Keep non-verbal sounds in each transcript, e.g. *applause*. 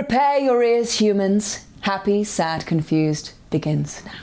Prepare your ears, humans. Happy, sad, confused begins now.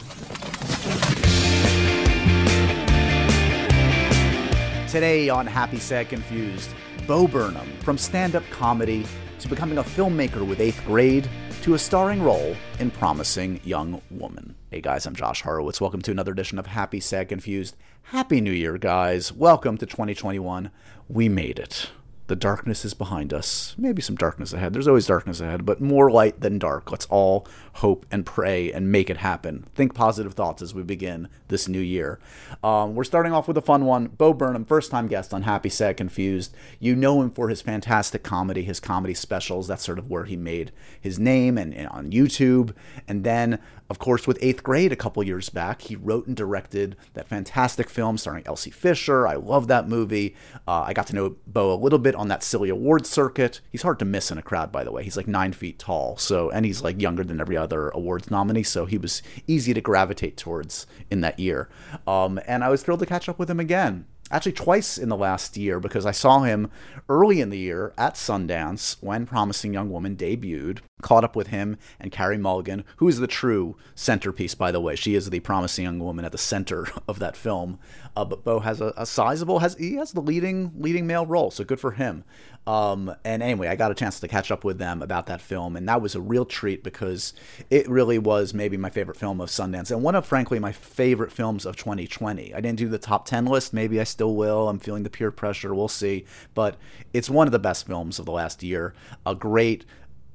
Today on Happy, Sad, Confused, Bo Burnham, from stand up comedy to becoming a filmmaker with eighth grade to a starring role in Promising Young Woman. Hey guys, I'm Josh Horowitz. Welcome to another edition of Happy, Sad, Confused. Happy New Year, guys. Welcome to 2021. We made it the darkness is behind us. Maybe some darkness ahead. There's always darkness ahead, but more light than dark. Let's all hope and pray and make it happen. Think positive thoughts as we begin this new year. Um, we're starting off with a fun one. Bo Burnham, first time guest on Happy, Sad, Confused. You know him for his fantastic comedy, his comedy specials. That's sort of where he made his name and, and on YouTube. And then of course, with eighth grade a couple years back, he wrote and directed that fantastic film starring Elsie Fisher. I love that movie. Uh, I got to know Bo a little bit on that silly awards circuit. He's hard to miss in a crowd, by the way. He's like nine feet tall, so and he's like younger than every other awards nominee, so he was easy to gravitate towards in that year. Um, and I was thrilled to catch up with him again actually twice in the last year because I saw him early in the year at Sundance when Promising Young Woman debuted. Caught up with him and Carey Mulligan, who is the true centerpiece, by the way. She is the promising young woman at the center *laughs* of that film. Uh, but Bo has a, a, sizable has he has the leading leading male role, so good for him. Um, and anyway, I got a chance to catch up with them about that film, and that was a real treat because it really was maybe my favorite film of Sundance and one of frankly my favorite films of 2020. I didn't do the top 10 list, maybe I still will. I'm feeling the peer pressure, we'll see. But it's one of the best films of the last year. A great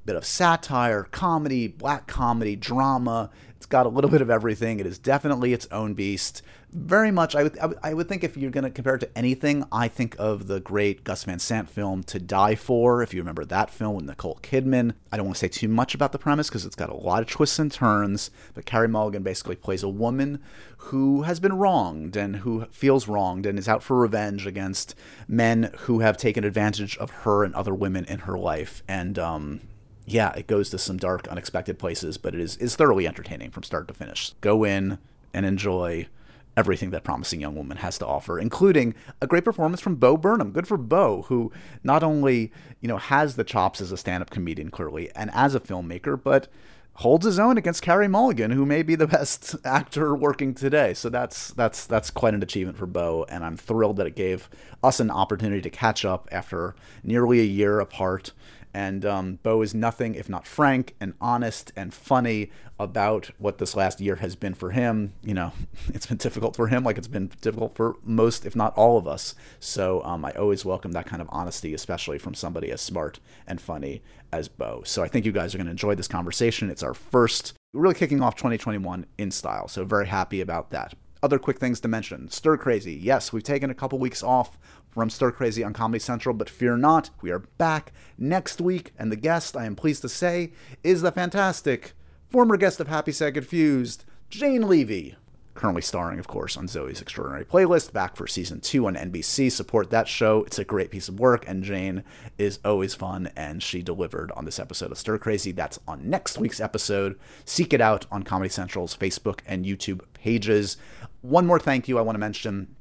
bit of satire, comedy, black comedy, drama. It's got a little bit of everything. It is definitely its own beast. Very much, I would, I would think if you're going to compare it to anything, I think of the great Gus Van Sant film To Die For, if you remember that film with Nicole Kidman. I don't want to say too much about the premise because it's got a lot of twists and turns, but Carey Mulligan basically plays a woman who has been wronged and who feels wronged and is out for revenge against men who have taken advantage of her and other women in her life. And um, yeah, it goes to some dark, unexpected places, but it is is thoroughly entertaining from start to finish. Go in and enjoy everything that Promising Young Woman has to offer, including a great performance from Bo Burnham. Good for Bo, who not only you know has the chops as a stand-up comedian clearly and as a filmmaker, but holds his own against Carey Mulligan, who may be the *laughs* best actor working today. So that's that's that's quite an achievement for Bo, and I'm thrilled that it gave us an opportunity to catch up after nearly a year apart and um, Bo is nothing if not frank and honest and funny about what this last year has been for him. You know, *laughs* it's been difficult for him, like it's been difficult for most, if not all of us. So um, I always welcome that kind of honesty, especially from somebody as smart and funny as Bo. So I think you guys are going to enjoy this conversation. It's our first, really kicking off 2021 in style. So very happy about that other quick things to mention. Stir Crazy. Yes, we've taken a couple weeks off from Stir Crazy on Comedy Central, but fear not, we are back next week, and the guest, I am pleased to say, is the fantastic former guest of Happy Sad Confused, Jane Levy. Currently starring, of course, on Zoey's Extraordinary Playlist, back for season two on NBC. Support that show. It's a great piece of work, and Jane is always fun, and she delivered on this episode of Stir Crazy. That's on next week's episode. Seek it out on Comedy Central's Facebook and YouTube pages. One more thank you I want to mention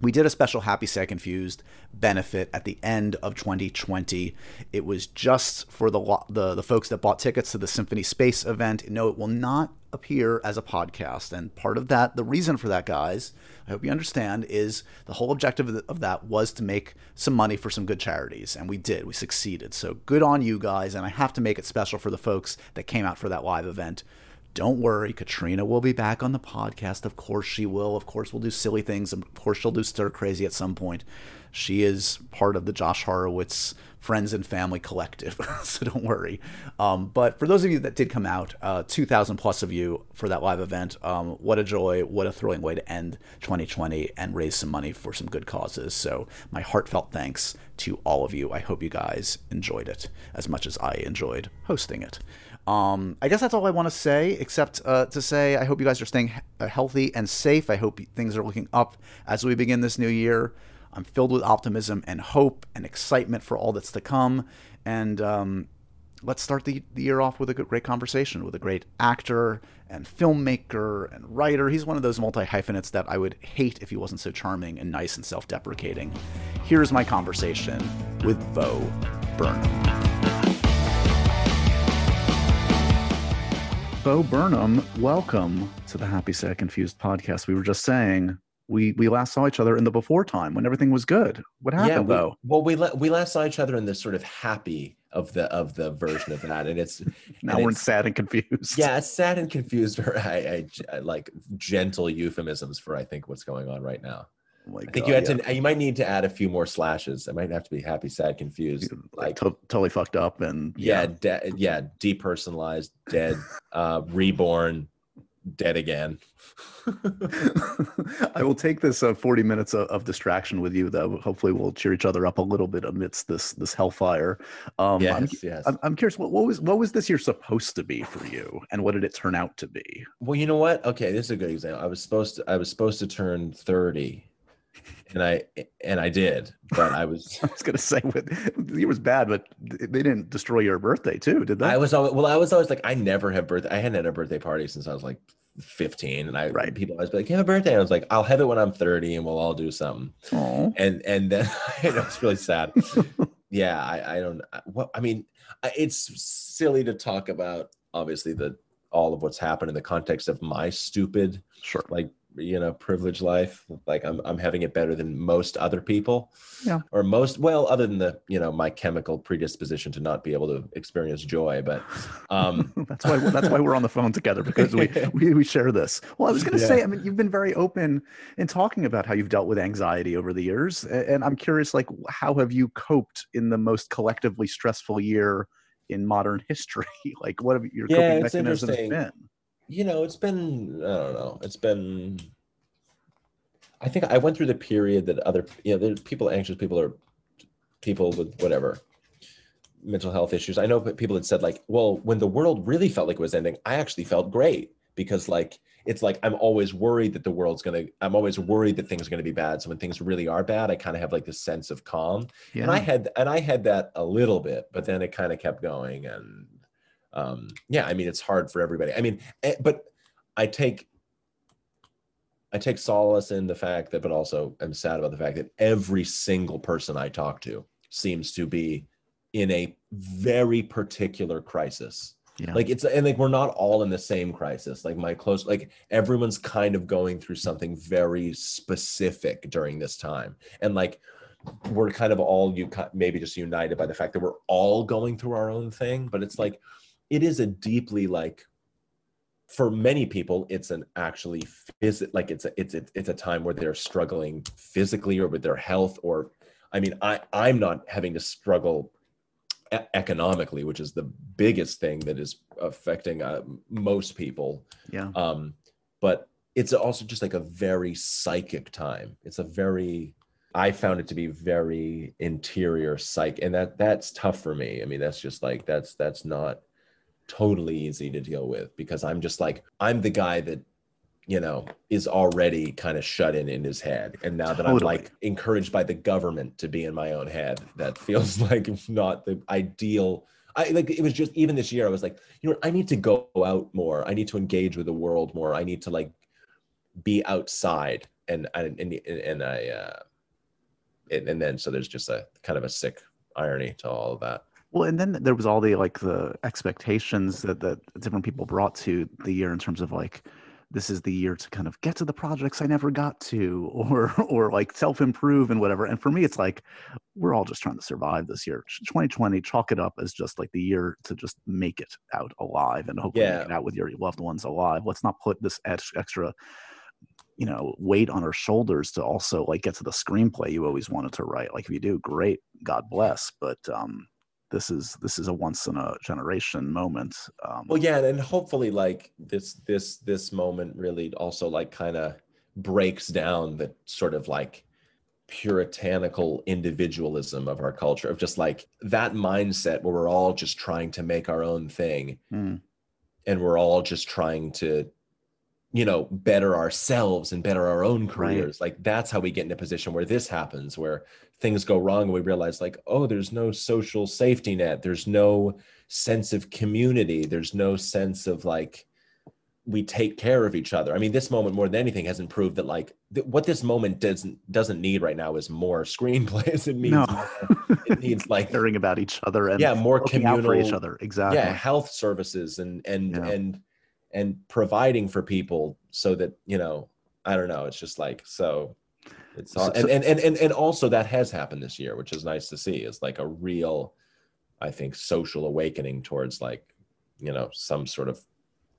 we did a special Happy Sad Confused benefit at the end of 2020. It was just for the, the the folks that bought tickets to the Symphony Space event. No, it will not appear as a podcast. And part of that, the reason for that, guys, I hope you understand, is the whole objective of that was to make some money for some good charities. And we did. We succeeded. So good on you guys. And I have to make it special for the folks that came out for that live event don't worry, Katrina will be back on the podcast. Of course she will. Of course we'll do silly things. Of course she'll do stir crazy at some point. She is part of the Josh Horowitz friends and family collective, *laughs* so don't worry. Um, but for those of you that did come out, uh, 2,000 plus of you for that live event, um, what a joy, what a thrilling way to end 2020 and raise some money for some good causes. So my heartfelt thanks to all of you. I hope you guys enjoyed it as much as I enjoyed hosting it. Um, I guess that's all I want to say, except uh, to say I hope you guys are staying uh, healthy and safe. I hope things are looking up as we begin this new year. I'm filled with optimism and hope and excitement for all that's to come. And um, let's start the, the year off with a great conversation with a great actor and filmmaker and writer. He's one of those multi hyphenates that I would hate if he wasn't so charming and nice and self deprecating. Here's my conversation with Bo Burnham. Bo Burnham, welcome to the Happy Sad Confused podcast. We were just saying we we last saw each other in the before time when everything was good. What happened yeah, we, though? Well, we we last saw each other in the sort of happy of the of the version of that, and it's *laughs* now and we're it's, sad and confused. Yeah, it's sad and confused, *laughs* or I, I, I like gentle euphemisms for I think what's going on right now. Oh I think you had yeah. to. You might need to add a few more slashes. I might have to be happy, sad, confused, like, to- totally fucked up, and yeah, yeah, de- yeah depersonalized, dead, uh, reborn, dead again. *laughs* I will take this uh, 40 minutes of, of, distraction with you that hopefully we'll cheer each other up a little bit amidst this this hellfire. Um, yes, I'm, yes. I'm, I'm, curious, what, what, was what was this year supposed to be for you, and what did it turn out to be? Well, you know what? Okay, this is a good example. I was supposed to I was supposed to turn 30 and I and I did, but I was. *laughs* I was gonna say, it was bad, but they didn't destroy your birthday too, did they? I was always, well. I was always like, I never have birthday. I hadn't had a birthday party since I was like 15, and I right. people always be like, "You have a birthday?" and I was like, "I'll have it when I'm 30, and we'll all do something." Aww. And and then *laughs* know, it's really sad. *laughs* yeah, I I don't. What I mean, it's silly to talk about. Obviously, the all of what's happened in the context of my stupid, sure, like you know privileged life like i'm i'm having it better than most other people. Yeah. Or most well other than the you know my chemical predisposition to not be able to experience joy but um *laughs* that's why that's why we're on the phone together because we *laughs* we, we share this. Well i was going to yeah. say i mean you've been very open in talking about how you've dealt with anxiety over the years and i'm curious like how have you coped in the most collectively stressful year in modern history? *laughs* Like what have your yeah, coping mechanisms been you know, it's been I don't know. It's been. I think I went through the period that other you know there's people anxious people are people with whatever mental health issues. I know people had said like, well, when the world really felt like it was ending, I actually felt great because like it's like I'm always worried that the world's gonna. I'm always worried that things are gonna be bad. So when things really are bad, I kind of have like this sense of calm. Yeah. And I had and I had that a little bit, but then it kind of kept going and um, yeah, I mean, it's hard for everybody. I mean, eh, but I take I take solace in the fact that, but also I'm sad about the fact that every single person I talk to seems to be in a very particular crisis. Yeah. Like it's and like we're not all in the same crisis. Like my close, like everyone's kind of going through something very specific during this time, and like we're kind of all you maybe just united by the fact that we're all going through our own thing. But it's like it is a deeply like for many people it's an actually phys- like it's a it's a, it's a time where they're struggling physically or with their health or i mean i i'm not having to struggle e- economically which is the biggest thing that is affecting uh, most people. Yeah. Um but it's also just like a very psychic time. It's a very I found it to be very interior psych, and that that's tough for me. I mean, that's just like that's that's not totally easy to deal with because I'm just like, I'm the guy that, you know, is already kind of shut in in his head. And now that I'm like encouraged by the government to be in my own head, that *laughs* feels like not the ideal. I like it was just even this year, I was like, you know, I need to go out more. I need to engage with the world more. I need to like be outside. And, and, and, and I, uh, and, and then so there's just a kind of a sick irony to all of that. Well, and then there was all the like the expectations that that different people brought to the year in terms of like this is the year to kind of get to the projects I never got to *laughs* or or like self improve and whatever. And for me it's like we're all just trying to survive this year. 2020 chalk it up as just like the year to just make it out alive and hopefully yeah. make it out with your loved ones alive. Let's not put this extra you know weight on our shoulders to also like get to the screenplay you always wanted to write like if you do great god bless but um this is this is a once in a generation moment um, well yeah and hopefully like this this this moment really also like kind of breaks down the sort of like puritanical individualism of our culture of just like that mindset where we're all just trying to make our own thing mm. and we're all just trying to you know better ourselves and better our own careers. Right. like that's how we get in a position where this happens where things go wrong and we realize like oh there's no social safety net. There's no sense of community. There's no sense of like we take care of each other. I mean this moment more than anything has improved that like th- what this moment doesn't doesn't need right now is more *laughs* screenplays. It means no. it needs *laughs* like caring about each other and yeah more communal for each other. Exactly. Yeah health services and and yeah. and and providing for people so that you know i don't know it's just like so it's all, So- and, and and and and also that has happened this year which is nice to see is like a real i think social awakening towards like you know some sort of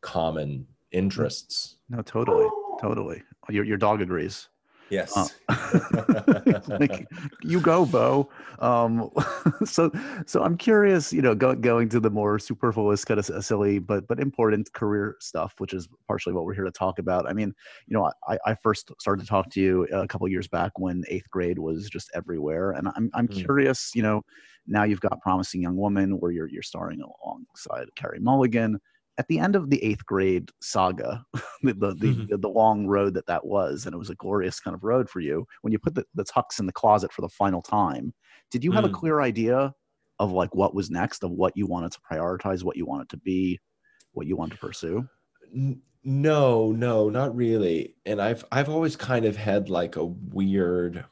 common interests No, totally, totally. Your your dog agrees. Yes Uh, *laughs* like, you go, Bo. Um, *laughs* so, so I'm curious. You know, go, going to the more superfluous, kind of silly, but but important career stuff, which is partially what we're here to talk about. I mean, you know, I, I first started to talk to you a couple years back when eighth grade was just everywhere, and I'm I'm Mm. curious. You know, now you've got promising young woman, where you're you're starring alongside Carey Mulligan. At the end of the eighth grade saga, *laughs* the the, the, Mhm. the long road that that was, and it was a glorious kind of road for you. When you put the, the tux in the closet for the final time, did you have a Mm. clear idea of like what was next, of what you wanted to prioritize, what you wanted to be, what you wanted to pursue? No no not really and i've i've always kind of had like a weird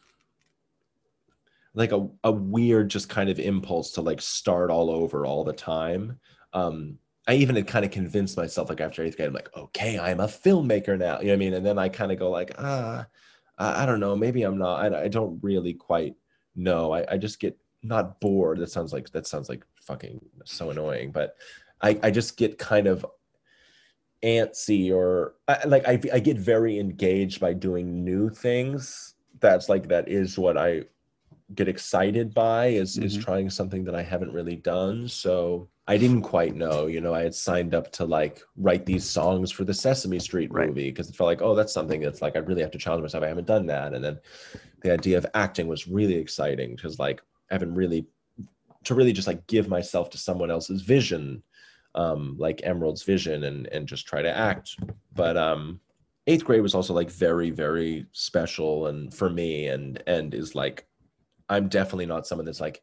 like a, a weird just kind of impulse to like start all over all the time um i even had kind of convinced myself like after eighth grade i'm like okay i'm a filmmaker now you know what i mean? And then i kind of go like ah i, don't know maybe i'm not I, I don't really quite know I, I just get not bored that sounds like that sounds like fucking so annoying but i i just get kind of antsy or I, like I, I get very engaged by doing new things. That's like that is what i get excited by is is Mhm. trying something that i haven't really done. So i didn't quite know you know i had signed up to like write these songs for the sesame street movie because it felt like oh that's something that's like i really have to challenge myself. I haven't done that. And then the idea of acting was really exciting because like i haven't really to really just like give myself to someone else's vision um like Emerald's vision and and just try to act. But um eighth grade was also like very very special and for me and and is like i'm definitely not someone that's like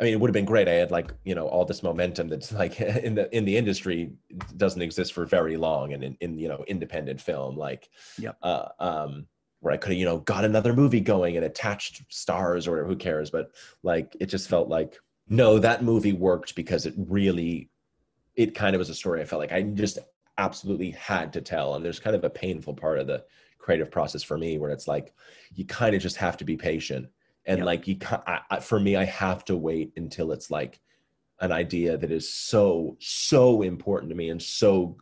i mean it would have been great. I had like you know all this momentum that's like *laughs* in the in the industry doesn't exist for very long and in, in you know independent film like Yep. uh um where i could have you know got another movie going and attached stars or who cares? But like it just felt like no that movie worked because it really it kind of was a story i felt like i just absolutely had to tell. And there's kind of a painful part of the creative process for me where it's like you kind of just have to be patient and Yep. like you I, I, for me i have to wait until it's like an idea that is so so important to me and so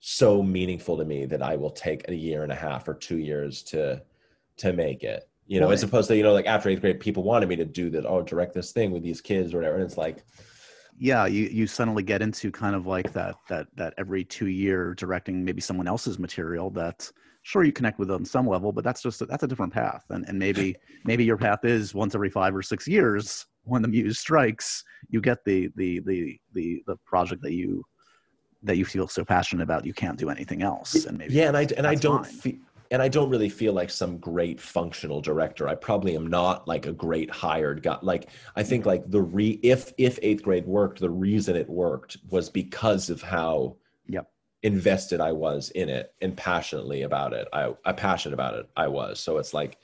so meaningful to me that i will take a year and a half or two years to to make it you know as Right. opposed to you know like after eighth grade people wanted me to do that oh direct this thing with these kids or whatever and it's like Yeah, you you suddenly get into kind of like that that that every two year directing maybe someone else's material that sure you connect with on some level, but that's just a, that's a different path, and and maybe *laughs* maybe your path is once every five or six years when the muse strikes, you get the the the the the project that you that you feel so passionate about you can't do anything else, and maybe yeah and i and i don't feel and i don't really feel like some great functional director. I probably am not like a great hired guy. Like i think like the re if if eighth grade worked the reason it worked was because of how. Invested i was in it and passionately about it. I i passionate about it i was. So it's like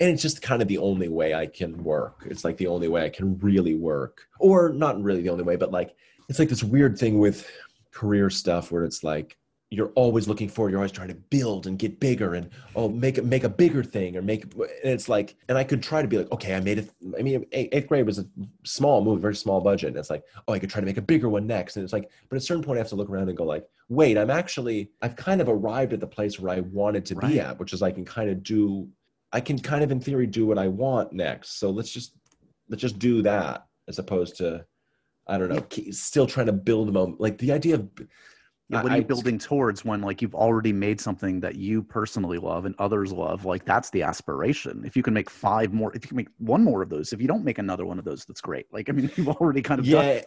and it's just kind of the only way i can work. It's like the only way i can really work. Or not really the only way but like it's like this weird thing with career stuff where it's like you're always looking forward. You're always trying to build and get bigger and oh, make it make a bigger thing or make. And it's like, and I could try to be like, okay, I made it. I mean, eighth grade was a small movie, very small budget. And it's like, oh, I could try to make a bigger one next. And it's like, but at a certain point, I have to look around and go like, wait, I'm actually, I've kind of arrived at the place where I wanted to Right. be at, which is I can kind of do, I can kind of in theory do what I want next. So let's just let's just do that as opposed to. I don't know. keep- Still trying to build a moment. Like the idea of Yeah, what are you I- building towards when like you've already made something that you personally love and others love? Like that's the aspiration. If you can make five more, if you can make one more of those, if you don't make another one of those, that's great. Like I mean, *laughs* you've already kind of done. yeah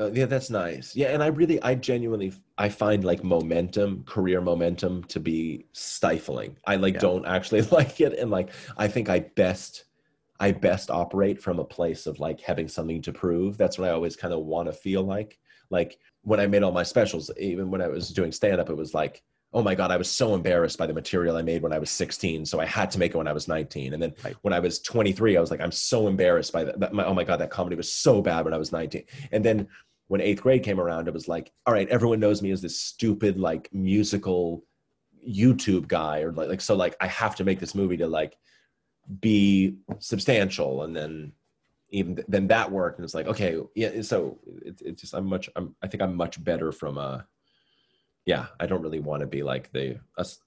uh, yeah that's nice yeah and i really i genuinely i find like momentum career momentum to be stifling i like Yeah. don't actually *laughs* like it and like i think i best i best operate from a place of like having something to prove that's what i always kind of want to feel like like when i made all my specials even when i was doing stand up it was like oh my god i was so embarrassed by the material i made when i was 16 so i had to make it when i was 19 and then Right. when i was 23 i was like i'm so embarrassed by that, that my, oh my god that comedy was so bad when i was 19 and then when eighth grade came around, it was like, all right, everyone knows me as this stupid like musical YouTube guy, or like, like so like I have to make this movie to like be substantial, and then even th- then that worked, and it's like okay, yeah. So it, it's just I'm much I'm I think I'm much better from a yeah. I don't really want to be like the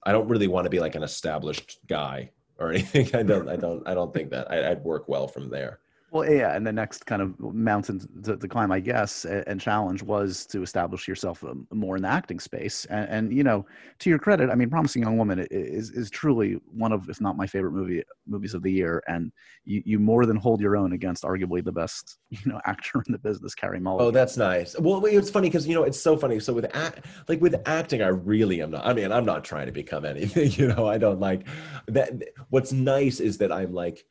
I don't really want to be like an established guy or *laughs* anything. I don't I don't I don't think that I, I'd work well from there. Well, yeah, and the next kind of mountain to, to climb, I guess, and, challenge was to establish yourself um, more in the acting space. And, and, you know, to your credit, I mean, Promising Young Woman is is truly one of, if not my favorite movie movies of the year. And you, you more than hold your own against arguably the best, *laughs* you know, actor in the business, Carey Mulligan. Oh, that's nice. Well, it's funny because you know it's so funny. So with act, like with acting, I really am not. I mean, I'm not trying to become anything. *laughs* You know, I don't like that. What's nice is that I'm like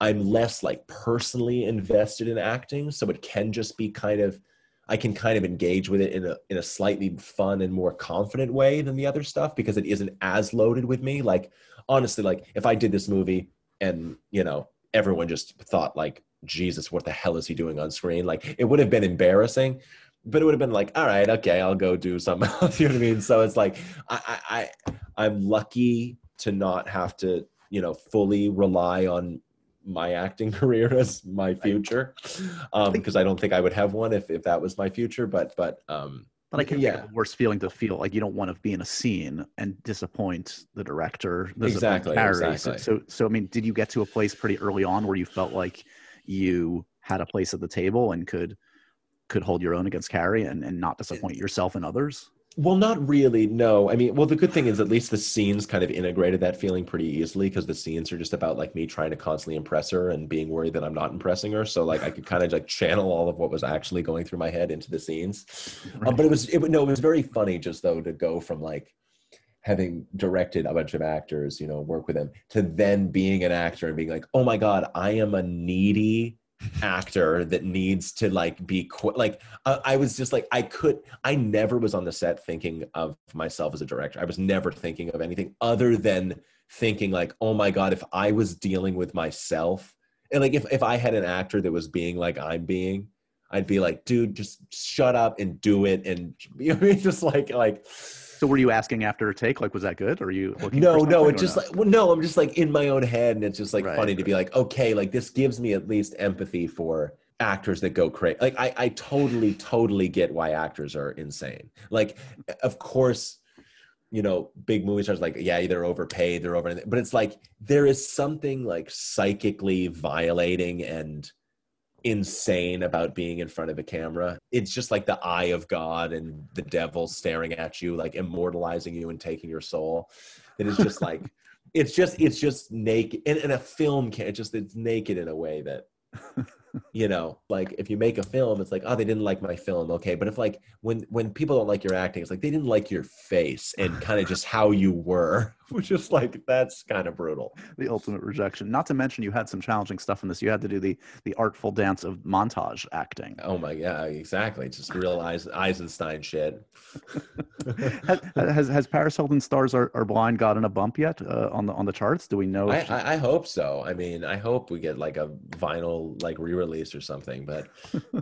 I'm less like personally invested in acting, so it can just be kind of I can kind of engage with it in a in a slightly fun and more confident way than the other stuff because it isn't as loaded with me. Like honestly, like if I did this movie and you know everyone just thought like Jesus, what the hell is he doing on screen? Like it would have been embarrassing, but it would have been like, all right, okay, I'll go do something *laughs* else. you know what I mean? So it's like I I, I I'm lucky to not have to you know fully rely on my acting *laughs* career as my future um because I don't think I would have one if if that was my future but but um but I can yeah. a worse feeling to feel like you don't want to be in a scene and disappoint the director. Exactly. exactly. So, so, so, I mean, did you get to a place pretty early on where you felt like you had a place at the table and could could hold your own against Carey and, and not disappoint yourself and others? Well, not really. No, I mean, well, the good thing is at least the scenes kind of integrated that feeling pretty easily because the scenes are just about like me trying to constantly impress her and being worried that I'm not impressing her. So like I could kind of like channel all of what was actually going through my head into the scenes. Right. *laughs* Um, but it was it no, it was very funny just though to go from like having directed a bunch of actors, you know, work with them to then being an actor and being like, oh my god, I am a needy actor that needs to like be qu- like uh, I was just like I could I never was on the set thinking of myself as a director. I was never thinking of anything other than thinking like oh my god if I was dealing with myself and like if if I had an actor that was being like I'm being I'd be like dude just shut up and do it and *laughs* you know just like like so were you asking after a take? Like, was that good? Or are you no, no? It's just like well, no. I'm just like in my own head, and it's just like right. funny to be like, okay, like this gives me at least empathy for actors that go crazy. Like, I, I totally, totally get why actors are insane. Like, of course, you know, big movie stars like, yeah, they're overpaid, they're over, but it's like there is something like psychically violating and insane about being in front of a camera. It's just like the eye of God and the devil staring at you, like immortalizing you and taking your soul. It is just like *laughs* it's just it's just naked and, and a film can't just it's naked in a way that *laughs* you know like if you make a film it's like oh they didn't like my film. Okay but if like when when people don't like your acting it's like they didn't like your face and *sighs* kind of just how you were *laughs* which is like that's kind of brutal. The ultimate rejection. Not to mention you had some challenging stuff in this. You had to do the the artful dance of montage acting. Oh my yeah exactly. Just real eisenstein shit. Has, has, has paris hilton stars are, are blind gotten a bump yet uh, on the on the charts? Do we know I, she... I, I hope so. I mean i hope we get like a vinyl like re-release or something but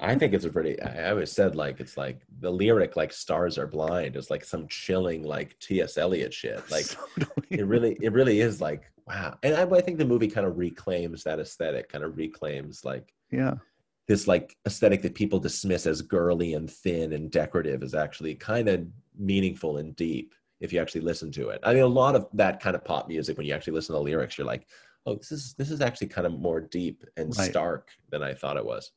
i think it's a pretty i always said like it's like the lyric like stars are blind is like some chilling like ts eliot shit. *laughs* Like it really it really is like wow. And I, I think the movie kind of reclaims that aesthetic kind of reclaims like yeah. this like aesthetic that people dismiss as girly and thin and decorative is actually kind of meaningful and deep if you actually listen to it. I mean a lot of that kind of pop music when you actually listen to the lyrics you're like oh this is this is actually kind of more deep and right. stark than i thought it was.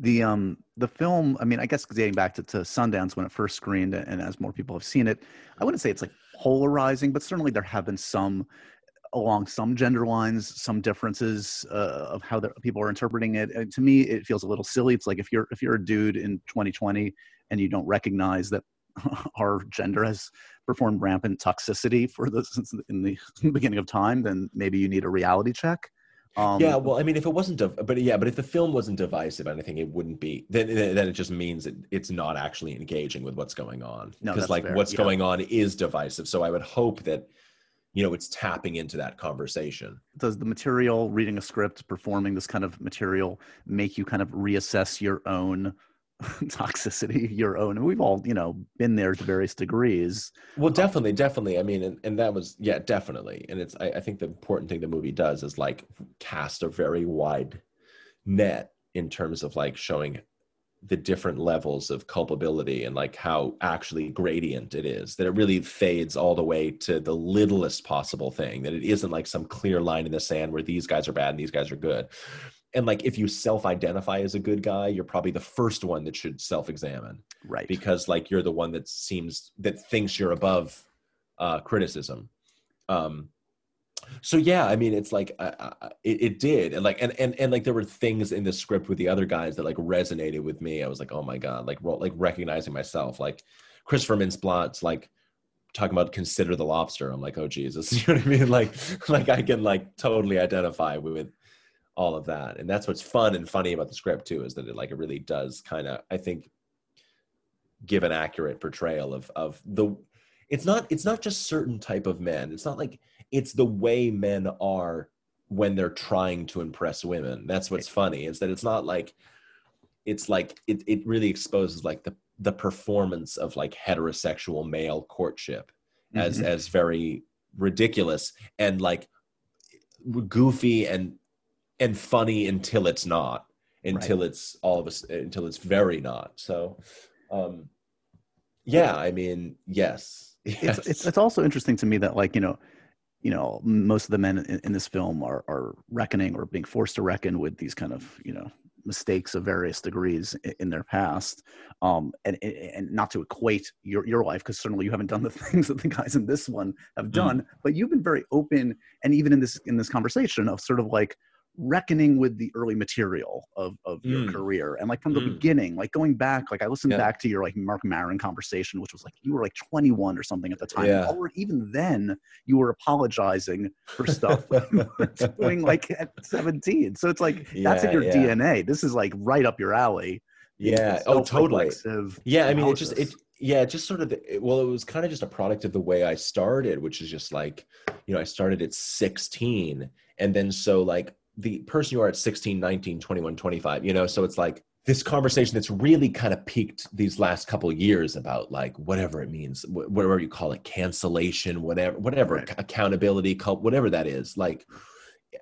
The um the film i mean i guess dating back to, to sundance when it first screened and as more people have seen it i wouldn't say it's like polarizing but certainly there have been some along some gender lines some differences uh, of how the, people are interpreting it. And to me it feels a little silly. It's like if you're if you're a dude in 2020 and you don't recognize that *laughs* our gender has performed rampant toxicity for the in the *laughs* beginning of time then maybe you need a reality check um, yeah, well, I mean, if it wasn't, but yeah, but if the film wasn't divisive, anything, it wouldn't be. Then, then it just means it, it's not actually engaging with what's going on. Because no, like fair. what's yeah. going on is divisive. So I would hope that, you know, it's tapping into that conversation. Does the material, reading a script, performing this kind of material, make you kind of reassess your own *laughs* toxicity your own and we've all you know been there to various degrees Well, um, definitely, definitely. I mean, and, and that was yeah, definitely. And it's I, I think the important thing the movie does is like cast a very wide net in terms of like showing the different levels of culpability and like how actually gradient it is that it really fades all the way to the littlest possible thing that it isn't like some clear line in the sand where these guys are bad and these guys are good and like if you self-identify as a good guy you're probably the first one that should self-examine. Right. Because like you're the one that seems that thinks you're above uh criticism. Um so yeah i mean it's like I, I, it, it did. And like and, and and like there were things in the script with the other guys that like resonated with me. I was like oh my god like ro- like recognizing myself like christopher mintz like talking about consider the lobster. I'm like oh jesus *laughs* you know what i mean? Like like i can like totally identify with all of that. And that's what's fun and funny about the script too is that it like it really does kind of i think give an accurate portrayal of of the it's not it's not just certain type of men. It's not like it's the way men are when they're trying to impress women. That's what's funny is that it's not like it's like it, it really exposes like the the performance of like heterosexual male courtship as Mhm. as very ridiculous and like goofy and and funny until it's not until it's all of us until it's very not. So um yeah i mean yes. Yes. it's, it's it's also interesting to me that like you know you know most of the men in, in this film are are reckoning or being forced to reckon with these kind of you know mistakes of various degrees in, in their past. Um and and- and not to equate your your life because certainly you haven't done the *laughs* things that the guys in this one have done but you've been very open and even in this in this conversation of sort of like reckoning with the early material of, of your Mm. career and like from the Mm. beginning like going back like i listened Yeah. back to your like mark maron conversation which was like you were like 21 or something at the time Yeah. or even then you were apologizing for stuff you were *laughs* doing like at 17 so it's like that's in your yeah. dna this is like right up your alley yeah oh totally yeah i mean it just it yeah it just sort of it, well it was kind of just a product of the way i started which is just like you know i started at 16 and then so like the person you are at 16 19 21 25 you know so it's like this conversation that's really kind of peaked these last couple years about like whatever it means wh- whatever you call it cancellation whatever whatever Right. accountability cult whatever that is like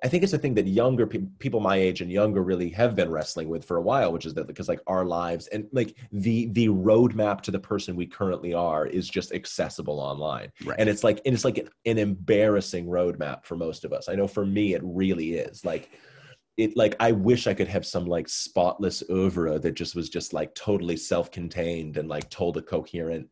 I think it's a thing that younger pe- people my age and younger really have been wrestling with for a while, which is that because like our lives and like the the roadmap to the person we currently are is just accessible online, right. And it's like and it's like an, an embarrassing roadmap for most of us. I know for me it really is. Like it like I wish I could have some like spotless oeuvre that just was just like totally self-contained and like told a coherent,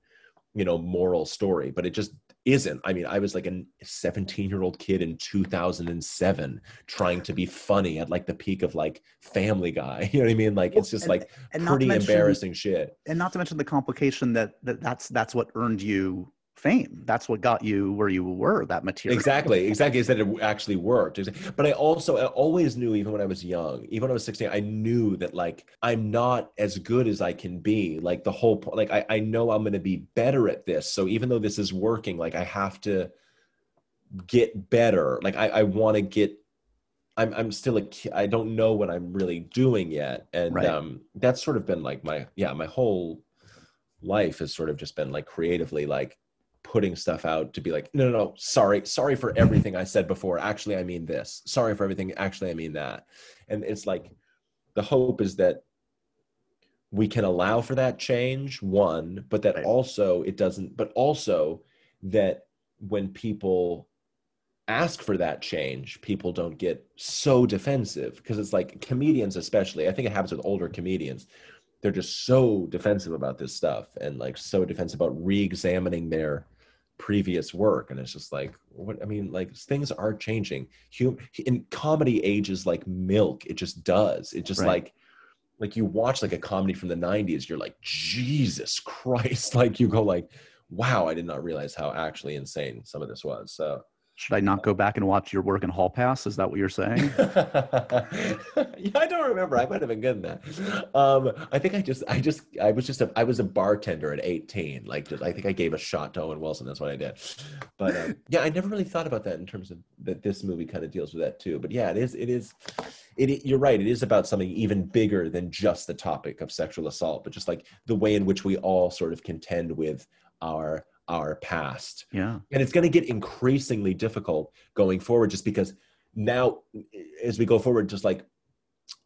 you know, moral story, but it just isn't. I mean, I was like a 17 year old kid in 2007 trying to be funny at like the peak of like Family Guy. *laughs* You know what I mean? Like it's just And- like and pretty mention- embarrassing shit. and not to mention the complication that, that that's that's what earned you fame that's what got you where you were that material Exactly, *laughs* exactly. Is that it actually worked? But I also I always knew, even when I was young, even when I was 16, I knew that like I'm not as good as I can be. Like the whole, po- like I, I know I'm going to be better at this. So even though this is working, like I have to get better. Like I, I want to get. I'm I'm still a kid. I don't know what I'm really doing yet, and Right. um, that's sort of been like my yeah my whole life has sort of just been like creatively like putting stuff out to be like no no no sorry sorry for everything i said before. Actually i mean this. Sorry for everything. Actually i mean that. And it's like the hope is that we can allow for that change one but that also it doesn't but also that when people ask for that change people don't get so defensive. Because it's like comedians especially i think it happens with older comedians they're just so defensive about this stuff and like so defensive about re-examining their previous work and it's just like what i mean like things are changing. Hum- in comedy ages like milk it just does. It just Right. like like you watch like a comedy from the 90s you're like jesus christ. *laughs* Like you go like wow i did not realize how actually insane some of this was. So Should I not go back and watch your work in Hall Pass? Is that what you're saying? *laughs* yeah, I don't remember. I might have been good in that. Um, I think I just, I just, I was just a, I was a bartender at 18. Like, just, I think I gave a shot to Owen Wilson. That's what I did. But um, yeah, I never really thought about that in terms of that. This movie kind of deals with that too. But yeah, it is, it is, it. You're right. It is about something even bigger than just the topic of sexual assault, but just like the way in which we all sort of contend with our our past. Yeah. And it's going to get increasingly difficult going forward just because now as we go forward just like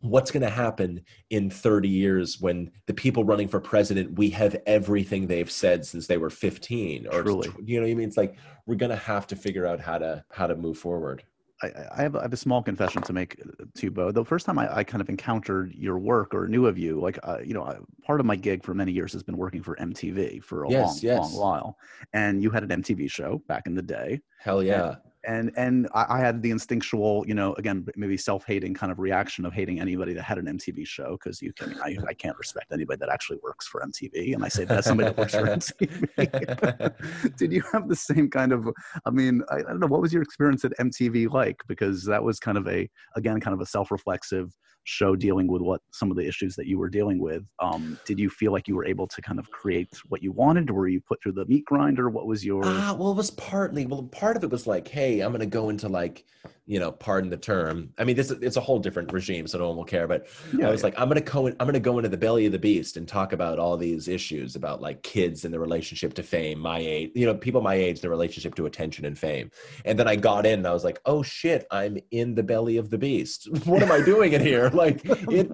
what's going to happen in 30 years when the people running for president we have everything they've said since they were 15 or Truly. you know what i mean it's like we're going to have to figure out how to how to move forward I, I, have, I have a small confession to make uh, to Bo. The first time I, I kind of encountered your work or knew of you, like uh, you know, I, part of my gig for many years has been working for MTV for a Yes, long, yes. long while. And you had an MTV show back in the day, hell yeah and and I, I had the instinctual, you know, again maybe self-hating kind of reaction of hating anybody that had an MTV show because you can I, I can't respect anybody that actually works for MTV, and I say that's somebody that works for *laughs* MTV. *laughs* Did you have the same kind of? I mean, I, I don't know. What was your experience at MTV like? Because that was kind of a again kind of a self-reflexive show dealing with what some of the issues that you were dealing with. Um, did you feel like you were able to kind of create what you wanted, or were you put through the meat grinder? What was your? Ah, well, it was partly. Well, part of it was like, hey, I'm going to go into like, you know, pardon the term. I mean, this is it's a whole different regime, so no one will care. But Yeah, I was yeah. like, I'm going to go. In, I'm to go into the belly of the beast and talk about all these issues about like kids and the relationship to fame, my age, you know, people my age, the relationship to attention and fame. And then I got in and I was like, oh shit, I'm in the belly of the beast. *laughs* what am I doing in here? *laughs* Like it.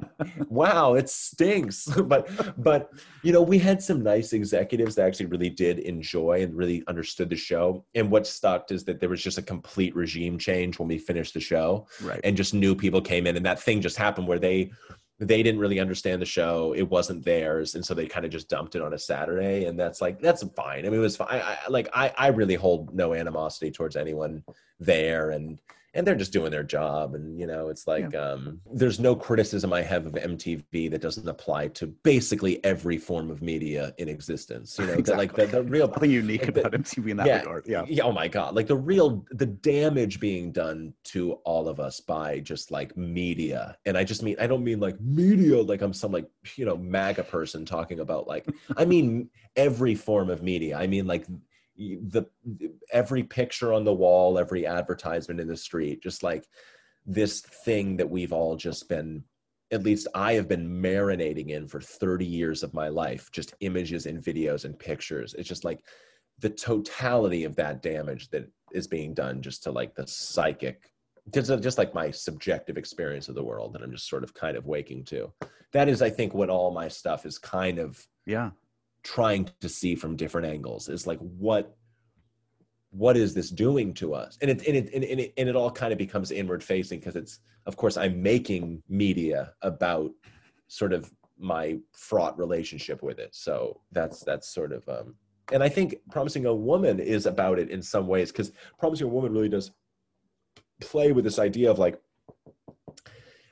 Wow, it stinks. *laughs* but but you know, we had some nice executives that actually really did enjoy and really understood the show. And what stuck is that there was just a complete regime change when we finished the show right. and just new people came in and that thing just happened where they they didn't really understand the show. It wasn't theirs. And so they kind of just dumped it on a saturday and that's like that's fine. I mean it was fine I, I, like i i really hold no animosity towards anyone there. And and they're just doing their job and you know it's like um there's no criticism i have of mtv that doesn't apply to basically every form of media in existence you *laughs* know that, like the, the real Nothing unique the- about MTV in that yeah, regard. Yeah. Oh my god! Like the real the damage being done to all of us by just like media, and I just mean I don't mean like media like I'm some like you know MAGA person talking about like I mean every form of media. I mean like the every picture on the wall, every advertisement in the street, just like this thing that we've all just been at least I have been marinating in for 30 years of my life, just images and videos and pictures. It's just like the totality of that damage that is being done just to like the psychic, just, just like my subjective experience of the world that I'm just sort of kind of waking to. That is, I think, what all my stuff is kind of Yeah. Trying to see from different angles is like what what is this doing to us? And it and it and it, and it all kind of becomes inward facing because it's of course i'm making media about sort of my fraught relationship with it. So that's that's sort of um and i think promising a woman is about it in some ways because promising a woman really does play with this idea of like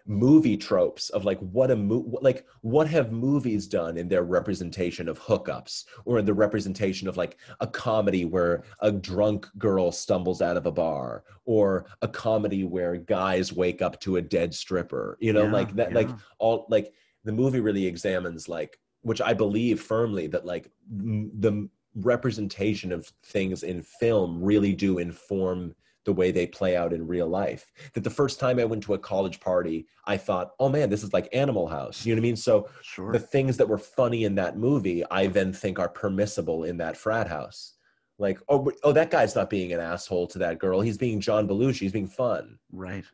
movie tropes of like what a mo- like what have movies done in their representation of hookups or in the representation of like a comedy where a drunk girl stumbles out of a bar or a comedy where guys wake up to a dead stripper you know Yeah, like that like all like the movie really examines like which i believe firmly that like m- the representation of things in film really do inform the way they play out in real life. That the first time I went to a college party, I thought, oh man, this is like Animal House. You know what I mean? So Sure. the things that were funny in that movie, I then think are permissible in that frat house. Like, oh, oh, that guy's not being an asshole to that girl. He's being John Belushi. He's being fun. Right.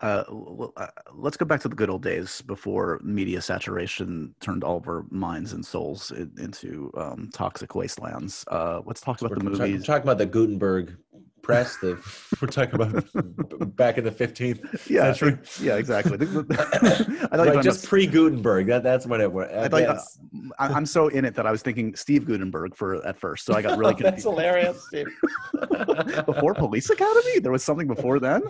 Uh, well, uh, let's go back to the good old days before media saturation turned all of our minds and souls in, into um, toxic wastelands. Uh, let's talk about the We're ta- movies. talking about the Gutenberg press. The *laughs* we're talking about *laughs* back in the 15th yeah, century. yeah, exactly. The- the- *laughs* I thought you were Right, talking just pre Gutenberg. That that's what it went. I thought, uh, I, I'm so in it that I was thinking Steve Guttenberg for at first, so I got really that's confused. hilarious. Steve. before Police Academy, there was something before then.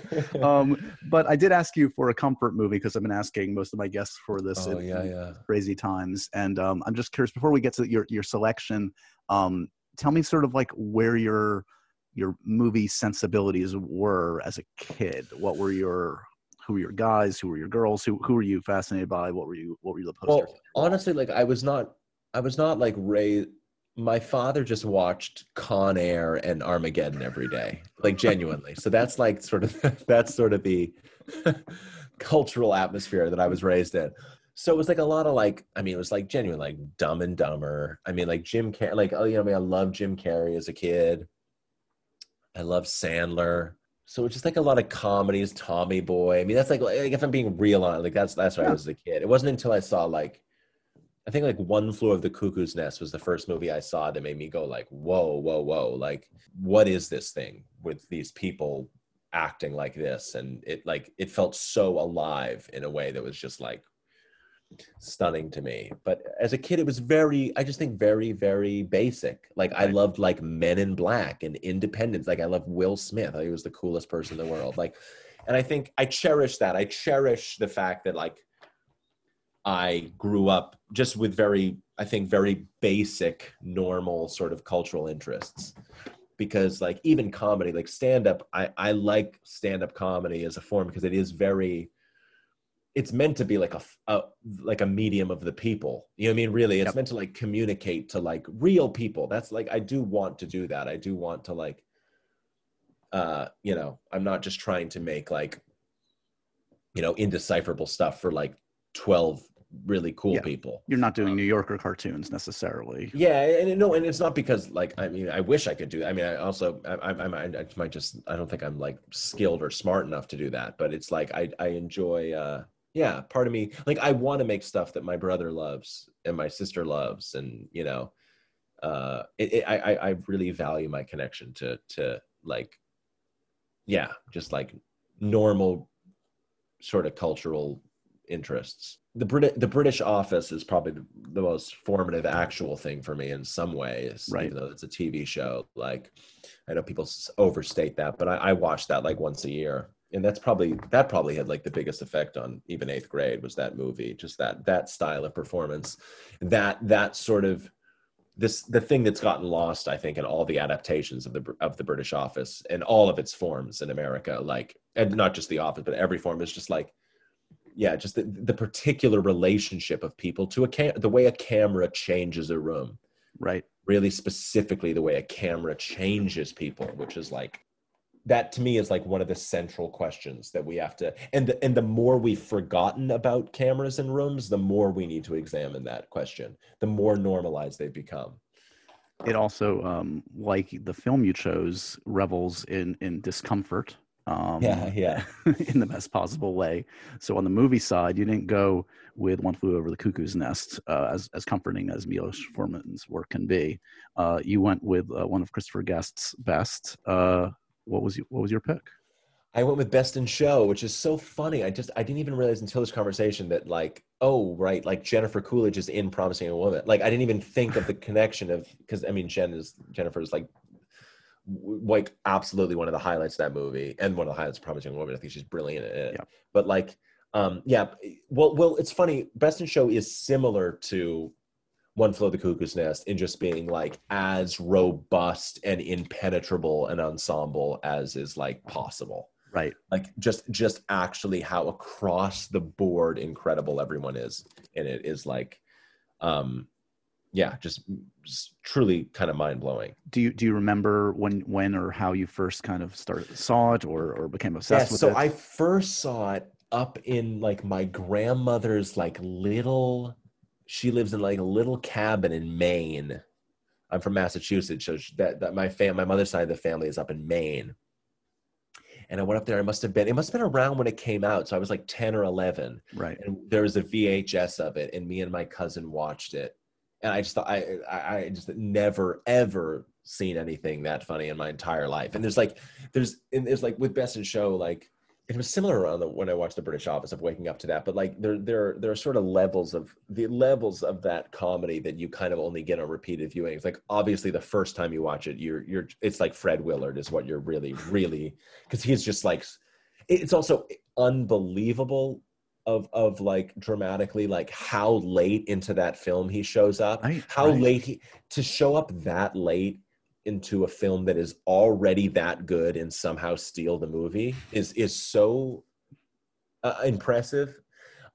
Um, but I did ask you for a comfort movie because I've been asking most of my guests for this. oh in- yeah, yeah. crazy times. And um, I'm just curious before we get to your your selection, um, tell me sort of like where your your movie sensibilities were as a kid. What were your who were your guys? Who were your girls? Who who were you fascinated by? What were you what were you the posters? Well, honestly, like I was not, I was not like raised. My father just watched Con Air and Armageddon every day, like genuinely. so that's like sort of *laughs* that's sort of the *laughs* cultural atmosphere that I was raised in. So it was like a lot of like, I mean, it was like genuine, like Dumb and Dumber. I mean, like Jim Carrey, like oh, you know, I mean, I love Jim Carrey as a kid. I love Sandler. So it's just like a lot of comedies, Tommy Boy. I mean, that's like, like if I'm being real on it, like that's that's what I was a kid. It wasn't until I saw like, I think like One Flew of the Cuckoo's Nest was the first movie I saw that made me go like, whoa, whoa, whoa, like what is this thing with these people acting like this? And it like it felt so alive in a way that was just like stunning to me. But as a kid, it was very, I just think very, very basic. Like I loved like Men in Black and Independence. Like I loved Will Smith. he was the coolest person in the world. Like, and I think I cherish that. I cherish the fact that like I grew up just with very, I think, very basic, normal sort of cultural interests. Because like even comedy, like stand up, I, I like stand up comedy as a form because it is very it's meant to be like a, a, like a medium of the people you know what i mean really it's yep. meant to like communicate to like real people that's like i do want to do that i do want to like uh you know i'm not just trying to make like you know indecipherable stuff for like 12 really cool yeah. people you're not doing um, new yorker cartoons necessarily yeah and no and it's not because like i mean i wish i could do that. i mean i also I, I, I, I might just i don't think i'm like skilled or smart enough to do that but it's like i i enjoy uh yeah part of me like i want to make stuff that my brother loves and my sister loves and you know uh it, it, i i really value my connection to to like yeah just like normal sort of cultural interests the Brit- the british office is probably the, most formative actual thing for me in some ways right. even though it's a tv show like i know people overstate that but I, I watch that like once a year and that's probably that probably had like the biggest effect on even eighth grade was that movie just that that style of performance that that sort of this the thing that's gotten lost i think in all the adaptations of the of the british office and all of its forms in america like and not just the office but every form is just like yeah just the, the particular relationship of people to a cam the way a camera changes a room. Right. Really specifically the way a camera changes people which is like that to me is like one of the central questions that we have to and the, and the more we've forgotten about cameras in rooms the more we need to examine that question the more normalized they've become. It also um, like the film you chose revels in in discomfort um, yeah yeah. *laughs* in the best possible way. So on the movie side you didn't go with one flew over the cuckoo's nest uh, as, as comforting as milos forman's work can be. Uh, you went with uh, one of christopher guest's best uh, what was what was your pick? I went with Best in Show, which is so funny. I just I didn't even realize until this conversation that like oh right like Jennifer Coolidge is in Promising a Woman. Like I didn't even think of the *laughs* connection of because I mean Jen is Jennifer is like like absolutely one of the highlights of that movie and one of the highlights of Promising Woman. I think she's brilliant in it. Yeah. But like um yeah well well it's funny Best in Show is similar to one Flew the Cuckoo's Nest in just being like as robust and impenetrable an ensemble as is like possible. Right. Like just just actually how across the board incredible everyone is and it is like um yeah, just, just truly kind of mind blowing. Do you do you remember when when or how you first kind of started saw it or or became obsessed yeah, with so it? So I first saw it up in like my grandmother's like little she lives in like a little cabin in Maine. I'm from Massachusetts, so that, that my fam, my mother's side of the family is up in Maine. And I went up there. I must have been. It must have been around when it came out. So I was like ten or eleven. Right. And there was a VHS of it, and me and my cousin watched it. And I just thought I I, I just never ever seen anything that funny in my entire life. And there's like there's and there's like with Best in Show like it was similar around the, when I watched the British Office of waking up to that, but like there there there are sort of levels of the levels of that comedy that you kind of only get on repeated viewings. Like obviously the first time you watch it, you're you're it's like Fred Willard is what you're really really because he's just like it's also unbelievable of of like dramatically like how late into that film he shows up, right, how right. late he to show up that late into a film that is already that good and somehow steal the movie is is so uh, impressive.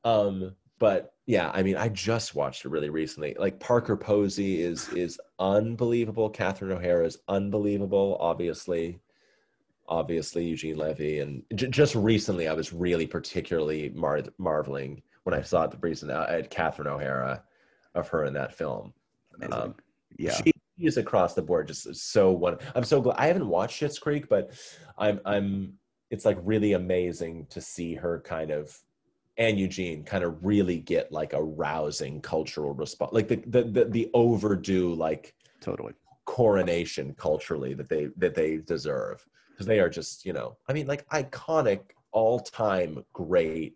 Um, but yeah, I mean, I just watched it really recently. Like Parker Posey is is unbelievable. Catherine O'Hara is unbelievable. Obviously, obviously Eugene Levy, and j- just recently, I was really particularly mar- marveling when I saw the reason I had Catherine O'Hara of her in that film. Amazing. Um, yeah. she is across the board just so one. I'm so glad I haven't watched Schitt's Creek, but I'm I'm. It's like really amazing to see her kind of and Eugene kind of really get like a rousing cultural response, like the the the, the overdue like totally. coronation culturally that they that they deserve because they are just you know I mean like iconic all time great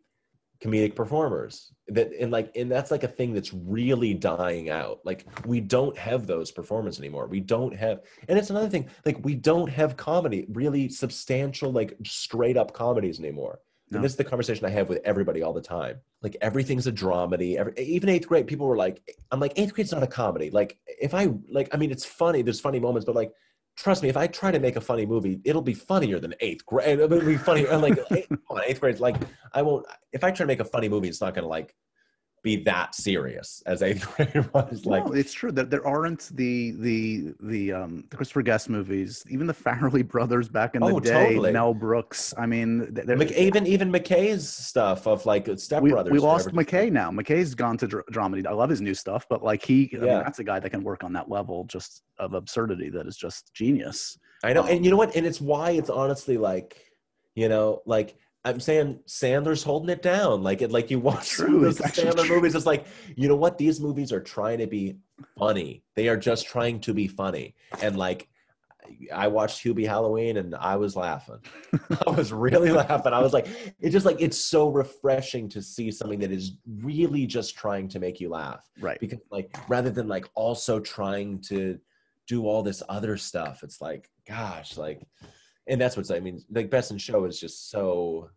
comedic performers that and like and that's like a thing that's really dying out. Like we don't have those performances anymore. We don't have and it's another thing like we don't have comedy really substantial like straight up comedies anymore. No. and this is the conversation i have with everybody all the time. Like everything's a dramedy. Every, even eighth grade people were like i'm like eighth grade's not a comedy. Like if i like i mean it's funny there's funny moments but like trust me, if I try to make a funny movie, it'll be funnier than eighth grade. It'll be funnier. Like, *laughs* eighth, come on, eighth grade. Like, I won't. If I try to make a funny movie, it's not going to like be that serious as eighth *laughs* grade was. Like, no, it's true that there aren't the the the um the Christopher Guest movies, even the Farrelly *laughs* brothers back in the Oh, day, totally. Mel Brooks. I mean, Mc, even even McKay's stuff of like Step we, Brothers. we lost. McKay now. McKay's gone to dr- dramedy. I love his new stuff, but like he, I mean, Yeah. that's a guy that can work on that level just of absurdity that is just genius. I know, and you know what? And it's why it's honestly like, you know, like I'm saying Sandler's holding it down. Like it, like you watch True, those Sandler true. movies. It's like, you know what? These movies are trying to be funny. They are just trying to be funny. And like, I watched Hubie Halloween and I was laughing. *laughs* I was really laughing. I was like, it's just like it's so refreshing to see something that is really just trying to make you laugh Right. because like rather than like also trying to do all this other stuff it's like gosh like and that's what's i mean like best in show is just so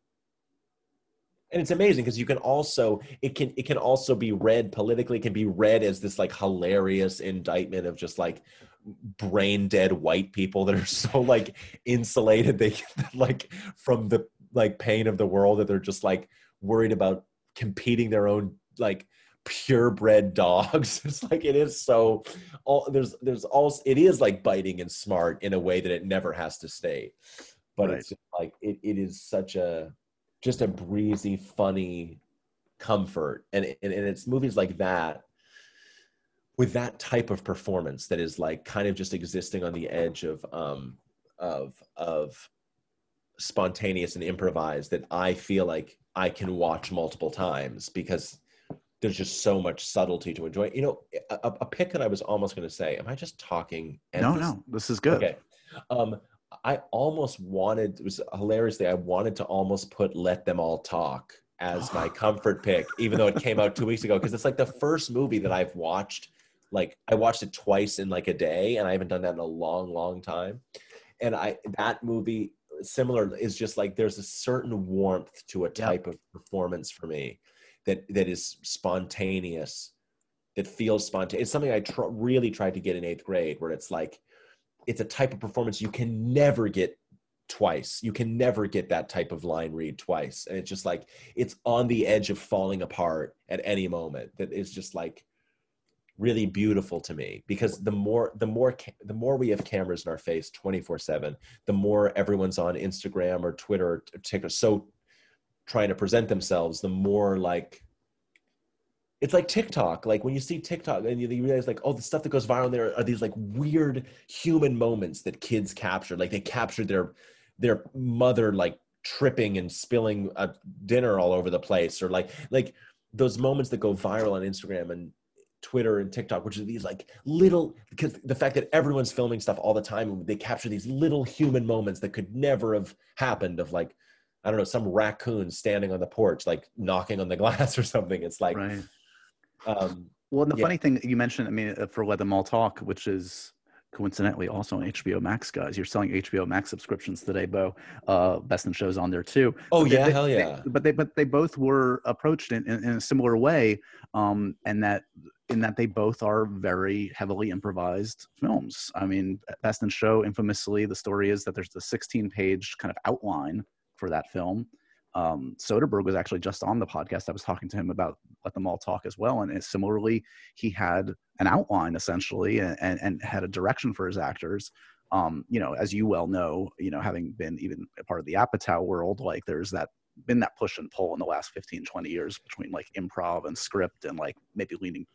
and it's amazing because you can also it can it can also be read politically it can be read as this like hilarious indictment of just like brain dead white people that are *laughs* so like insulated. They like from the like pain of the world that they're just like worried about competing their own like purebred dogs. *laughs* It's like it is so all there's there's also it is like biting and smart in a way that it never has to stay. But Right. it's like it, it is such a just a breezy funny comfort. And, and and it's movies like that with that type of performance that is like kind of just existing on the edge of um of of spontaneous and improvised that I feel like I can watch multiple times because there's just so much subtlety to enjoy. You know, a, a- pick that I was almost going to say. Am I just talking? No, endless? no, this is good. Okay. Um, I almost wanted. It was hilariously. I wanted to almost put "Let Them All Talk" as my *gasps* comfort pick, even though it came out two weeks ago, because it's like the first movie that I've watched. Like I watched it twice in like a day, and I haven't done that in a long, long time. And I that movie similar is just like there's a certain warmth to a type of performance for me that that is spontaneous that feels spontaneous. It's something i tr- really tried to get in eighth grade where it's like it's a type of performance you can never get twice. You can never get that type of line read twice. And it's just like it's on the edge of falling apart at any moment that is just like really beautiful to me because the more the more ca- the more we have cameras in our face 24 7 the more everyone's on instagram or twitter or tiktok so trying to present themselves the more like it's like tiktok. Like when you see tiktok and you, you realize like oh the stuff that goes viral there are these like weird human moments that kids capture. Like they captured their their mother like tripping and spilling a dinner all over the place or like like those moments that go viral on instagram and Twitter and TikTok, which are these like little because the fact that everyone's filming stuff all the time, they capture these little human moments that could never have happened of like, I don't know, some raccoon standing on the porch, like knocking on the *laughs* glass or something. It's like, right. um, Well, and the Yeah. funny thing you mentioned, I mean, uh, for Let Them All Talk, which is coincidentally also on HBO Max, guys. You're selling HBO Max subscriptions today, Bo. Uh, Best in Shows on there too. oh yeah, they- hell they- yeah. but they but they both were approached in, in, in a similar way, um, and that in that they both are very heavily improvised films. I mean, Best in Show, infamously, the story is that there's a 16 page kind of outline for that film. Um, Soderbergh was actually just on the podcast. I was talking to him about Let Them All Talk as well. And similarly, he had an outline essentially and, and, and had a direction for his actors. Um, you know, as you well know, you know, having been even a part of the Apatow world, like there's that been that push and pull in the last 15, 20 years between like improv and script and like maybe leaning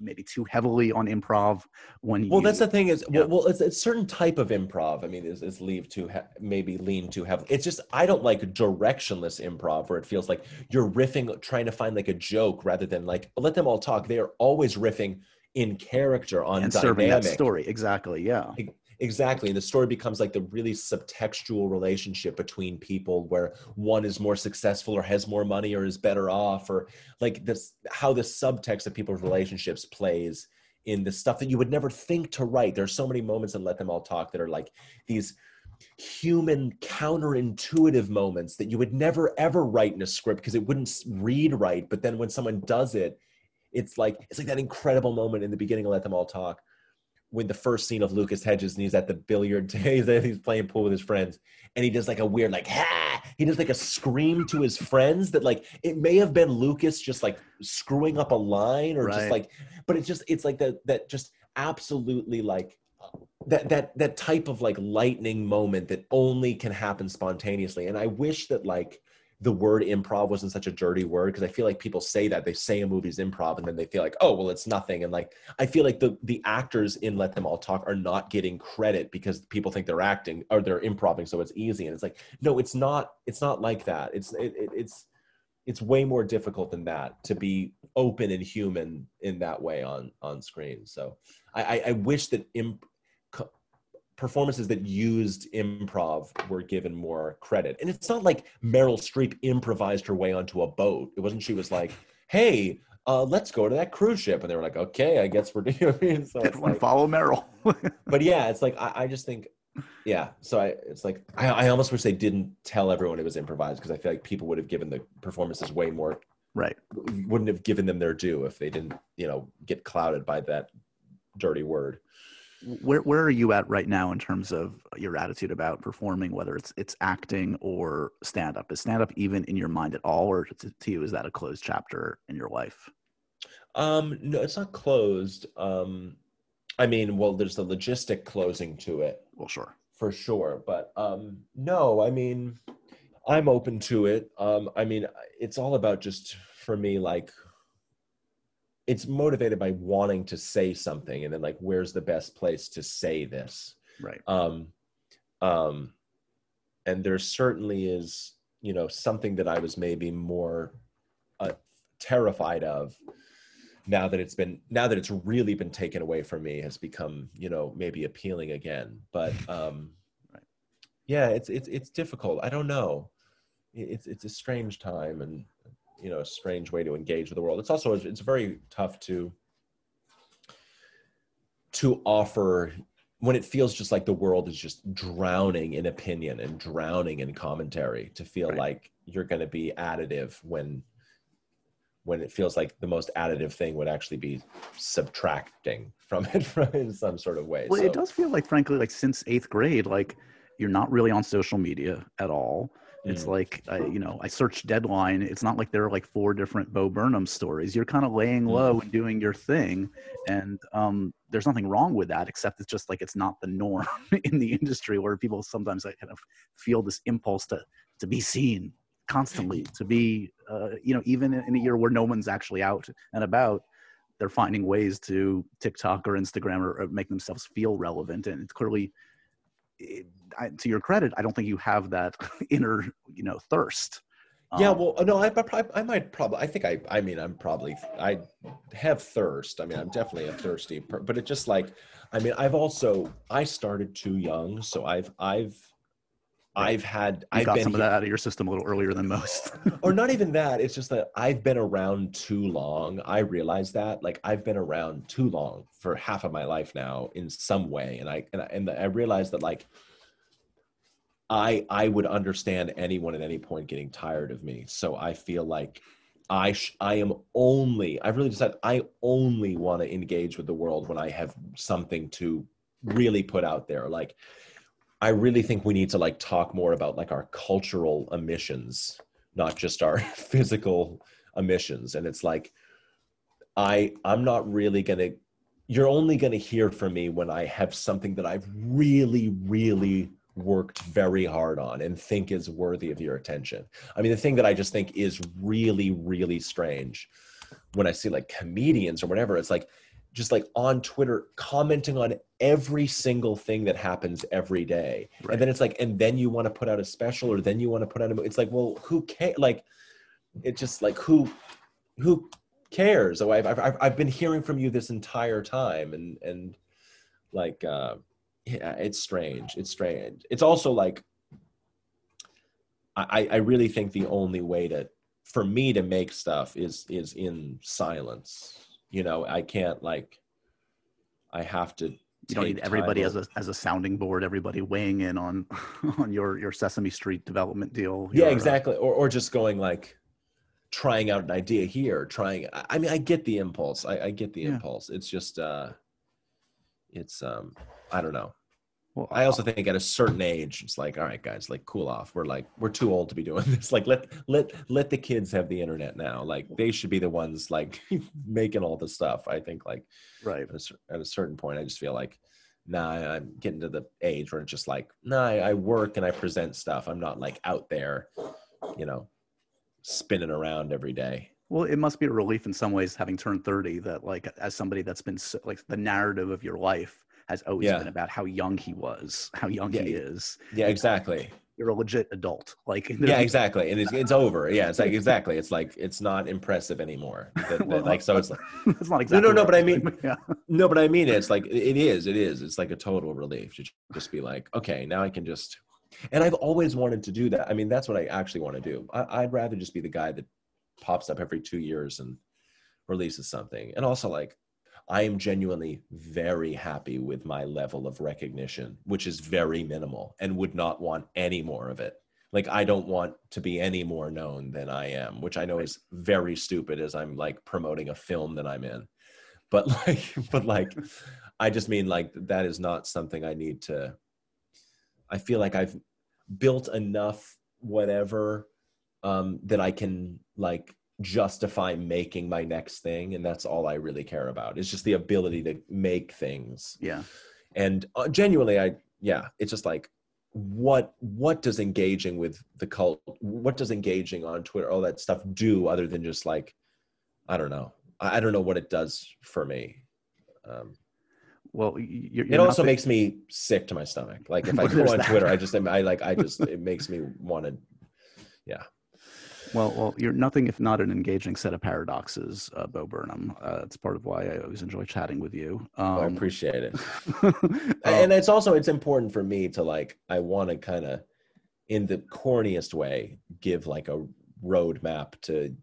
maybe too heavily on improv when well you, that's the thing is yeah. well, well it's a certain type of improv. I mean is, is leave to ha- maybe lean too heavily. It's just i don't like directionless improv where it feels like you're riffing trying to find like a joke rather than like let them all talk. They are always riffing in character on and dynamic. serving that story. Exactly. Yeah Exactly. And the story becomes like the really subtextual relationship between people where one is more successful or has more money or is better off, or like this, how the subtext of people's relationships plays in the stuff that you would never think to write. There are so many moments in Let Them All Talk that are like these human counterintuitive moments that you would never ever write in a script because it wouldn't read right. But then when someone does it, it's like it's like that incredible moment in the beginning of Let Them All Talk when the first scene of Lucas Hedges and he's at the billiard *laughs* he's, he's playing pool with his friends and he does like a weird like ha he does like a scream to his friends that like it may have been Lucas just like screwing up a line or Right. just like but it's just it's like that that just absolutely like that that that type of like lightning moment that only can happen spontaneously and I wish that like the word improv wasn't such a dirty word because I feel like people say that they say a movie's improv and then they feel like oh well it's nothing and like I feel like the the actors in Let Them All Talk are not getting credit because people think they're acting or they're improving so it's easy and it's like no it's not it's not like that. It's it, it, it's it's way more difficult than that to be open and human in that way on on screen. So I I, I wish that imp, performances that used improv were given more credit. And it's not like Meryl Streep improvised her way onto a boat. It wasn't she was like, *laughs* "Hey, uh, let's go to that cruise ship," and they were like, "Okay, I guess we're *laughs* doing." *laughs* so everyone like, follow Meryl but yeah, it's like I, I just think, yeah. So I, it's like I, I almost wish they didn't tell everyone it was improvised because I feel like people would have given the performances way more, right wouldn't have given them their due if they didn't, you know, get clouded by that dirty word. Where where are you at right now in terms of your attitude about performing whether it's it's acting or stand up is stand up even in your mind at all or to, to you is that a closed chapter in your life Um, no, it's not closed. Um, I mean, well, there's the logistic closing to it well sure for sure, but um, no, I mean, I'm open to it. Um, I mean, it's all about just for me, like, it's motivated by wanting to say something, and then like, where's the best place to say this? right um, um, and there certainly is you know something that i was maybe more uh, terrified of now that it's been now that it's really been taken away from me has become you know maybe appealing again but *laughs* um Right. yeah it's it's it's difficult i don't know it's it's a strange time and you know a strange way to engage with the world. It's also it's very tough to to offer when it feels just like the world is just drowning in opinion and drowning in commentary to feel Right. like you're going to be additive when when it feels like the most additive thing would actually be subtracting from it *laughs* from in some sort of way. Well so, it does feel like frankly like since eighth grade like you're not really on social media at all it's Mm. like I, you know i searched deadline it's not like there are like four different bo burnham stories you're kind of laying Mm. low and doing your thing and um, there's nothing wrong with that except it's just like it's not the norm *laughs* in the industry where people sometimes like kind of feel this impulse to to be seen constantly to be uh, you know even in a year where no one's actually out and about they're finding ways to tiktok or instagram or, or make themselves feel relevant and it's clearly it, I, to your credit i don't think you have that *laughs* inner you know thirst. Yeah Um, well no I, I, I might probably i think i i mean i'm probably i have thirst. I mean i'm definitely a thirsty per- but it just like i mean i've also i started too young so i've i've I've had i've got been some of that out of your system a little earlier than most. *laughs* Or not even that it's just that i've been around too long. I realize that like i've been around too long for half of my life now in some way and i and i, and I realized that like i i would understand anyone at any point getting tired of me. So i feel like I sh- I am only I've really decided I only want to engage with the world when I have something to really put out there. Like I really think we need to like talk more about like our cultural emissions, not just our *laughs* physical emissions. And it's like I I'm not really to you're only to hear from me when I have something that I've really really worked very hard on and think is worthy of your attention. I mean, the thing that I just think is really, really strange when I see like comedians or whatever, it's like just like on Twitter commenting on every single thing that happens every day. Right. And then it's like, and then you want to put out a special or then you want to put out a, it's like, well, who cares? Like, it's just like, who, who cares? So I've, I've, I've been hearing from you this entire time and, and like, uh, yeah, it's strange. It's strange. It's also like I, I really think the only way to for me to make stuff is is in silence. You know, I can't like I have to You don't need everybody as a as a sounding board, everybody weighing in on *laughs* on your your Sesame Street development deal. yeah uh, exactly or, or just going like trying out an idea here trying i I mean i get the impulse i, I get the Yeah. impulse it's just uh it's um i don't know well, i also think at a certain age it's like all right guys like cool off we're like we're too old to be doing *laughs* this like let let let the kids have the internet now like they should be the ones like *laughs* making all the stuff i think like right. at a, at a certain point, I just feel like, nah, I'm getting to the age where it's just like, nah, I, I work and I present stuff. I'm not like out there, you know, spinning around every day. Well, it must be a relief in some ways having turned 30 that like as somebody that's been so, like the narrative of your life has always Yeah. been about how young he was, how young Yeah, he is. Yeah, exactly. You're a legit adult. Like Yeah, exactly. And it's, it's over. Yeah, it's like exactly. It's like it's not impressive anymore. *laughs* Well, like so, it's like *laughs* that's not exactly. no, what but I mean- *laughs* yeah. no, but I mean, it's like it is. It is. It's like a total relief to just be like, okay, now I can just. And I've always wanted to do that. I mean, that's what I actually want to do. I, I'd rather just be the guy that pops up every two years and releases something. And also, like, I am genuinely very happy with my level of recognition, which is very minimal, and would not want any more of it. Like, I don't want to be any more known than I am, which I know is very stupid as I'm like promoting a film that I'm in but *laughs* like but like i just mean like that is not something i need to i feel like i've built enough whatever um that i can like justify making my next thing and that's all i really care about. It's just the ability to make things. Yeah. and uh, genuinely i yeah it's just like what what does engaging with the cult what does engaging on twitter all that stuff do other than just like i don't know. I, I don't know what it does for me. Um, Well, you're, it you're also nothing- makes me sick to my stomach. Like if i *laughs* go on that. twitter i just *laughs* i like i just it makes me want to Well, well, you're nothing if not an engaging set of paradoxes, uh, Bo Burnham. Uh, it's part of why I always enjoy chatting with you. Um, i appreciate it *laughs* and it's also it's important for me to like i want to kind of in the corniest way give like a roadmap to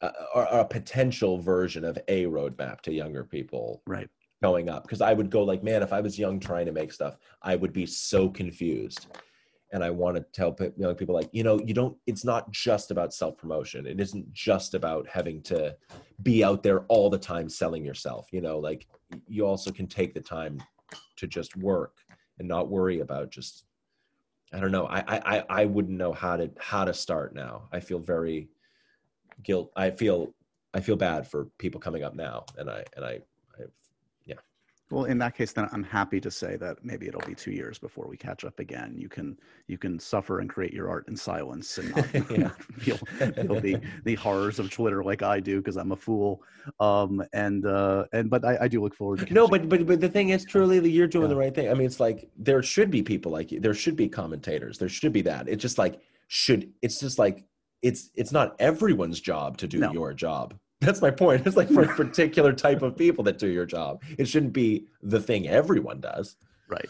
uh, or, or a potential version of a roadmap to younger people right. going up because i would go like man if i was young trying to make stuff i would be so confused and i want to tell young people like you know you don't it's not just about self promotion it isn't just about having to be out there all the time selling yourself you know like you also can take the time to just work and not worry about just i don't know i i I- i wouldn't know how to how to start now. I feel very guilt i feel i feel bad for people coming up now and i and i Well, in that case, then I'm happy to say that maybe it'll be two years before we catch up again. You can you can suffer and create your art in silence and not, *laughs* not feel, feel the the horrors of Twitter like I do because I'm a fool. Um, and uh, and but I, I do look forward to No, but but but the thing is, truly, you're doing Yeah. the right thing. I mean, it's like there should be people like you. There should be commentators. There should be that. It's just like should. It's just like it's it's not everyone's job to do No. your job. That's my point. It's like for a particular type of people that do your job. It shouldn't be the thing everyone does. Right.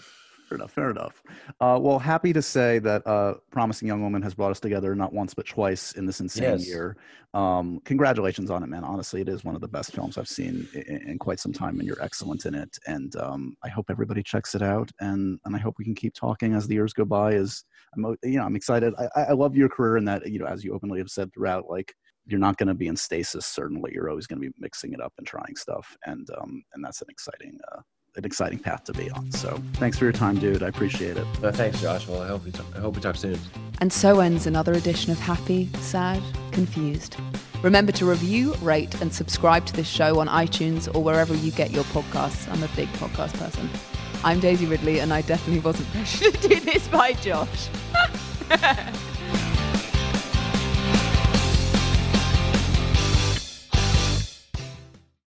Fair enough. Fair enough. Uh, well, happy to say that uh, Promising Young Woman has brought us together not once but twice in this insane Yes. year. Um, congratulations on it, man. Honestly, it is one of the best films I've seen in, in quite some time, and you're excellent in it. And um, I hope everybody checks it out, and and I hope we can keep talking as the years go by. As I'm, you know, I'm excited. I, I love your career in that, you know, as you openly have said throughout, like you're not going to be in stasis. Certainly, you're always going to be mixing it up and trying stuff, and um, and that's an exciting uh, an exciting path to be on. So thanks for your time, dude. I appreciate it. Uh, thanks, Josh. Well, I hope we talk, I hope we talk soon. And so ends another edition of Happy, Sad, Confused. Remember to review, rate, and subscribe to this show on iTunes or wherever you get your podcasts. I'm a big podcast person. I'm Daisy Ridley, and I definitely wasn't *laughs* pressured to do this by Josh. *laughs*